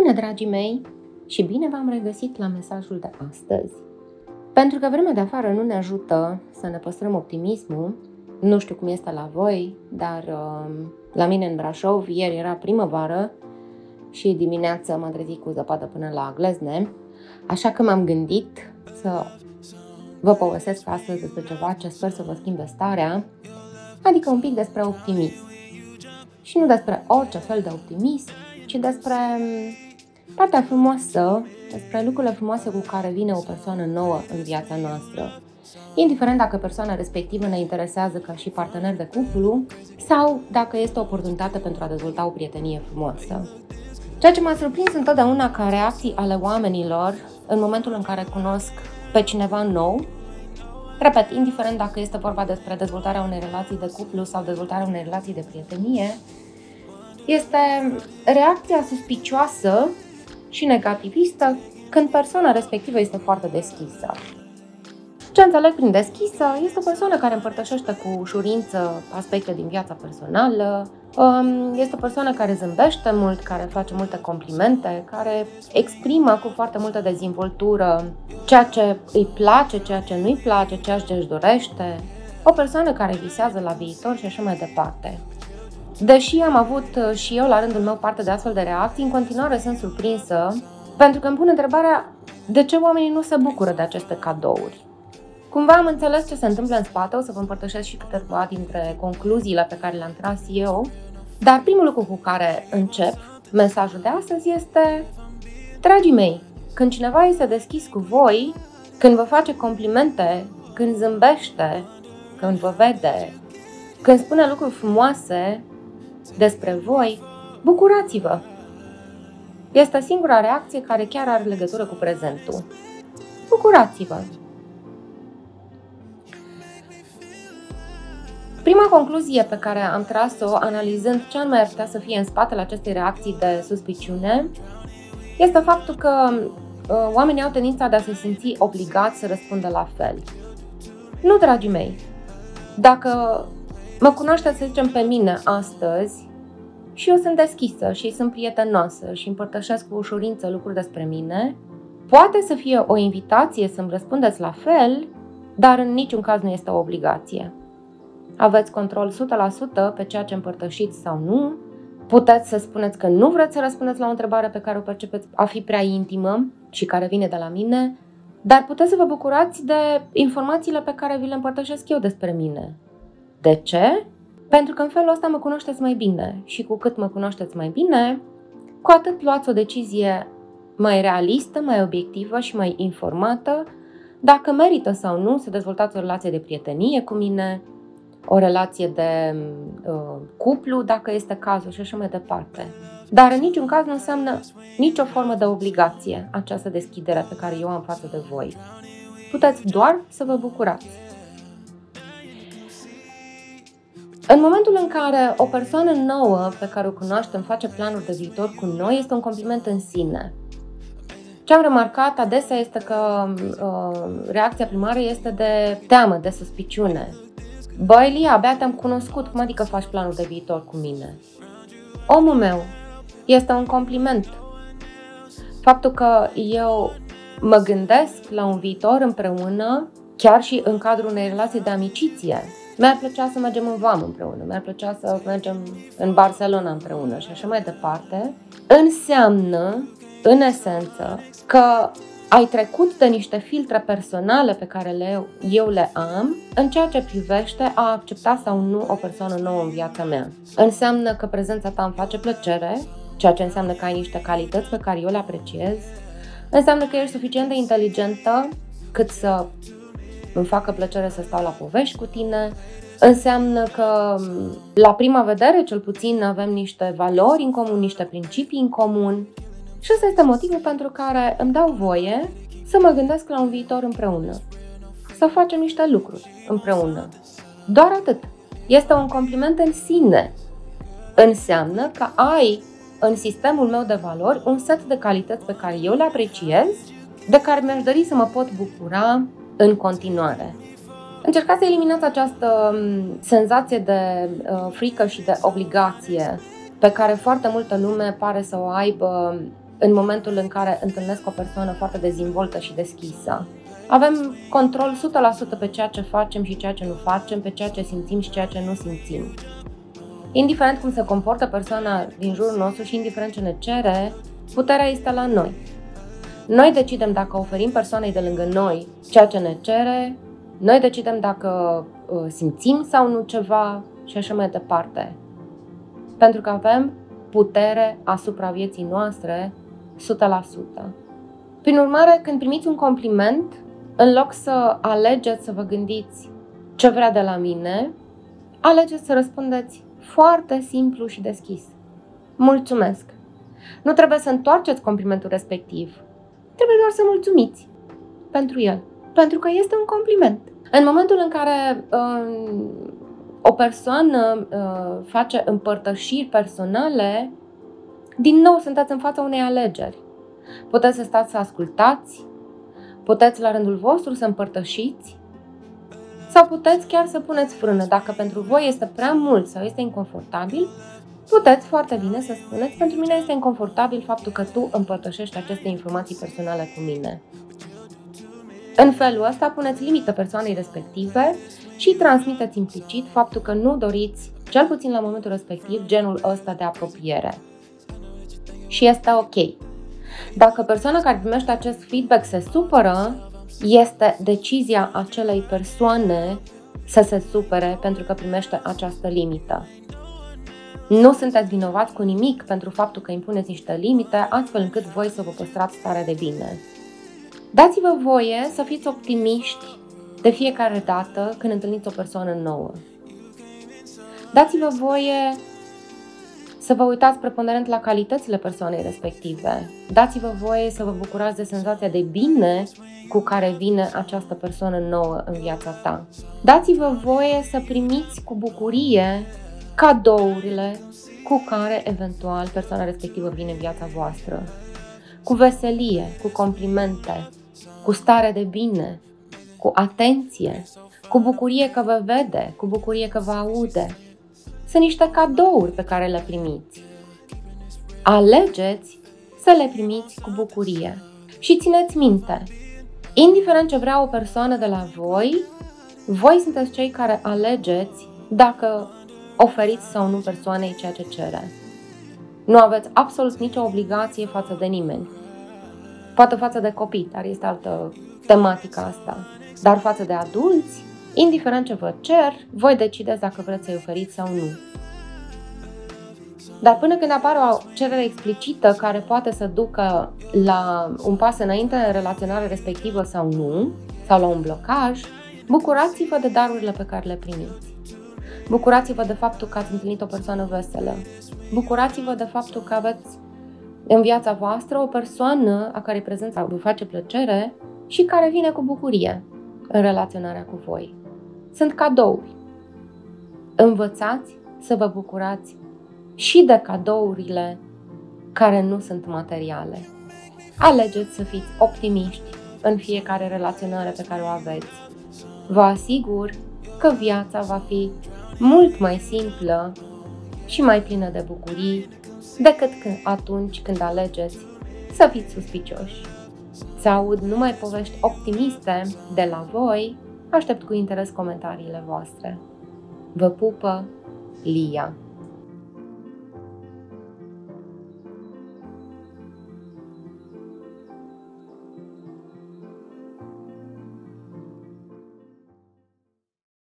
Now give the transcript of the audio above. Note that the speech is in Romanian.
Bună, dragii mei, și bine v-am regăsit la mesajul de astăzi. Pentru că vremea de afară nu ne ajută să ne păstrăm optimismul, nu știu cum este la voi, dar uh, la mine în Brașov ieri era primăvară și dimineața m-am trezit cu zăpadă până la glezne, așa că m-am gândit să vă povestesc astăzi despre ceva ce sper să vă schimbe starea, adică un pic despre optimism. Și nu despre orice fel de optimism, ci despre mm, partea frumoasă, despre lucrurile frumoase cu care vine o persoană nouă în viața noastră. Indiferent dacă persoana respectivă ne interesează ca și partener de cuplu sau dacă este o oportunitate pentru a dezvolta o prietenie frumoasă. Ceea ce m-a surprins întotdeauna ca reacții ale oamenilor în momentul în care cunosc pe cineva nou, repet, indiferent dacă este vorba despre dezvoltarea unei relații de cuplu sau dezvoltarea unei relații de prietenie, este reacția suspicioasă și negativistă când persoana respectivă este foarte deschisă. Ce înțeleg prin deschisă este o persoană care împărtășește cu ușurință aspecte din viața personală, um, este o persoană care zâmbește mult, care face multe complimente, care exprimă cu foarte multă dezvoltură ceea ce îi place, ceea ce nu îi place, ceea ce își dorește, o persoană care visează la viitor și așa mai departe. Deși am avut uh, și eu la rândul meu parte de astfel de reacții, în continuare sunt surprinsă pentru că îmi pun întrebarea de ce oamenii nu se bucură de aceste cadouri. Cumva am înțeles ce se întâmplă în spate, o să vă împărtășesc și câteva dintre concluziile pe care le-am tras eu, dar primul lucru cu care încep mesajul de astăzi este Dragii mei, când cineva este deschis cu voi, când vă face complimente, când zâmbește, când vă vede, când spune lucruri frumoase, despre voi, bucurați-vă! Este singura reacție care chiar are legătură cu prezentul. Bucurați-vă! Prima concluzie pe care am tras-o analizând ce anume ar putea să fie în spatele acestei reacții de suspiciune este faptul că uh, oamenii au tendința de a se simți obligați să răspundă la fel. Nu, dragii mei, dacă mă cunoașteți, să zicem, pe mine astăzi și eu sunt deschisă și sunt prietenoasă și împărtășesc cu ușurință lucruri despre mine, poate să fie o invitație să-mi răspundeți la fel, dar în niciun caz nu este o obligație. Aveți control 100% pe ceea ce împărtășiți sau nu, puteți să spuneți că nu vreți să răspundeți la o întrebare pe care o percepeți a fi prea intimă și care vine de la mine, dar puteți să vă bucurați de informațiile pe care vi le împărtășesc eu despre mine. De ce? Pentru că în felul ăsta mă cunoașteți mai bine și cu cât mă cunoașteți mai bine, cu atât luați o decizie mai realistă, mai obiectivă și mai informată dacă merită sau nu să dezvoltați o relație de prietenie cu mine, o relație de uh, cuplu, dacă este cazul și așa mai departe. Dar în niciun caz nu înseamnă nicio formă de obligație această deschidere pe care eu am față de voi. Puteți doar să vă bucurați. În momentul în care o persoană nouă pe care o cunoaștem face planuri de viitor cu noi, este un compliment în sine. Ce am remarcat adesea este că uh, reacția primară este de teamă, de suspiciune. Băi, Lia, abia te-am cunoscut, cum adică faci planuri de viitor cu mine? Omul meu, este un compliment. Faptul că eu mă gândesc la un viitor împreună, chiar și în cadrul unei relații de amiciție, mi-ar plăcea să mergem în Vam împreună, mi-ar plăcea să mergem în Barcelona împreună și așa mai departe, înseamnă, în esență, că ai trecut de niște filtre personale pe care le, eu le am în ceea ce privește a accepta sau nu o persoană nouă în viața mea. Înseamnă că prezența ta îmi face plăcere, ceea ce înseamnă că ai niște calități pe care eu le apreciez, înseamnă că ești suficient de inteligentă cât să îmi facă plăcere să stau la povești cu tine, înseamnă că la prima vedere cel puțin avem niște valori în comun, niște principii în comun și ăsta este motivul pentru care îmi dau voie să mă gândesc la un viitor împreună, să facem niște lucruri împreună. Doar atât. Este un compliment în sine. Înseamnă că ai în sistemul meu de valori un set de calități pe care eu le apreciez, de care mi-aș dori să mă pot bucura în continuare. Încercați să eliminați această mm, senzație de uh, frică și de obligație pe care foarte multă lume pare să o aibă în momentul în care întâlnesc o persoană foarte dezvoltă și deschisă. Avem control 100% pe ceea ce facem și ceea ce nu facem, pe ceea ce simțim și ceea ce nu simțim. Indiferent cum se comportă persoana din jurul nostru și indiferent ce ne cere, puterea este la noi. Noi decidem dacă oferim persoanei de lângă noi ceea ce ne cere, noi decidem dacă uh, simțim sau nu ceva și așa mai departe. Pentru că avem putere asupra vieții noastre 100%. Prin urmare, când primiți un compliment, în loc să alegeți să vă gândiți ce vrea de la mine, alegeți să răspundeți foarte simplu și deschis. Mulțumesc! Nu trebuie să întoarceți complimentul respectiv. Trebuie doar să mulțumiți pentru el. Pentru că este un compliment. În momentul în care uh, o persoană uh, face împărtășiri personale, din nou sunteți în fața unei alegeri. Puteți să stați să ascultați, puteți la rândul vostru să împărtășiți sau puteți chiar să puneți frână. Dacă pentru voi este prea mult sau este inconfortabil, puteți foarte bine să spuneți pentru mine este inconfortabil faptul că tu împărtășești aceste informații personale cu mine. În felul ăsta puneți limită persoanei respective și transmiteți implicit faptul că nu doriți, cel puțin la momentul respectiv, genul ăsta de apropiere. Și este ok. Dacă persoana care primește acest feedback se supără, este decizia acelei persoane să se supere pentru că primește această limită. Nu sunteți vinovați cu nimic pentru faptul că impuneți niște limite, astfel încât voi să vă păstrați stare de bine. Dați-vă voie să fiți optimiști de fiecare dată când întâlniți o persoană nouă. Dați-vă voie să vă uitați preponderent la calitățile persoanei respective. Dați-vă voie să vă bucurați de senzația de bine cu care vine această persoană nouă în viața ta. Dați-vă voie să primiți cu bucurie cadourile cu care eventual persoana respectivă vine în viața voastră. Cu veselie, cu complimente, cu stare de bine, cu atenție, cu bucurie că vă vede, cu bucurie că vă aude. Sunt niște cadouri pe care le primiți. Alegeți să le primiți cu bucurie. Și țineți minte, indiferent ce vrea o persoană de la voi, voi sunteți cei care alegeți dacă oferiți sau nu persoanei ceea ce cere. Nu aveți absolut nicio obligație față de nimeni. Poate față de copii, dar este altă tematică asta. Dar față de adulți, indiferent ce vă cer, voi decideți dacă vreți să-i oferiți sau nu. Dar până când apare o cerere explicită care poate să ducă la un pas înainte în relaționarea respectivă sau nu, sau la un blocaj, bucurați-vă de darurile pe care le primiți. Bucurați-vă de faptul că ați întâlnit o persoană veselă. Bucurați-vă de faptul că aveți în viața voastră o persoană a care prezența vă face plăcere și care vine cu bucurie în relaționarea cu voi. Sunt cadouri. Învățați să vă bucurați și de cadourile care nu sunt materiale. Alegeți să fiți optimiști în fiecare relaționare pe care o aveți. Vă asigur că viața va fi mult mai simplă și mai plină de bucurii decât când, atunci când alegeți să fiți suspicioși. Să aud numai povești optimiste de la voi, aștept cu interes comentariile voastre. Vă pupă, Lia.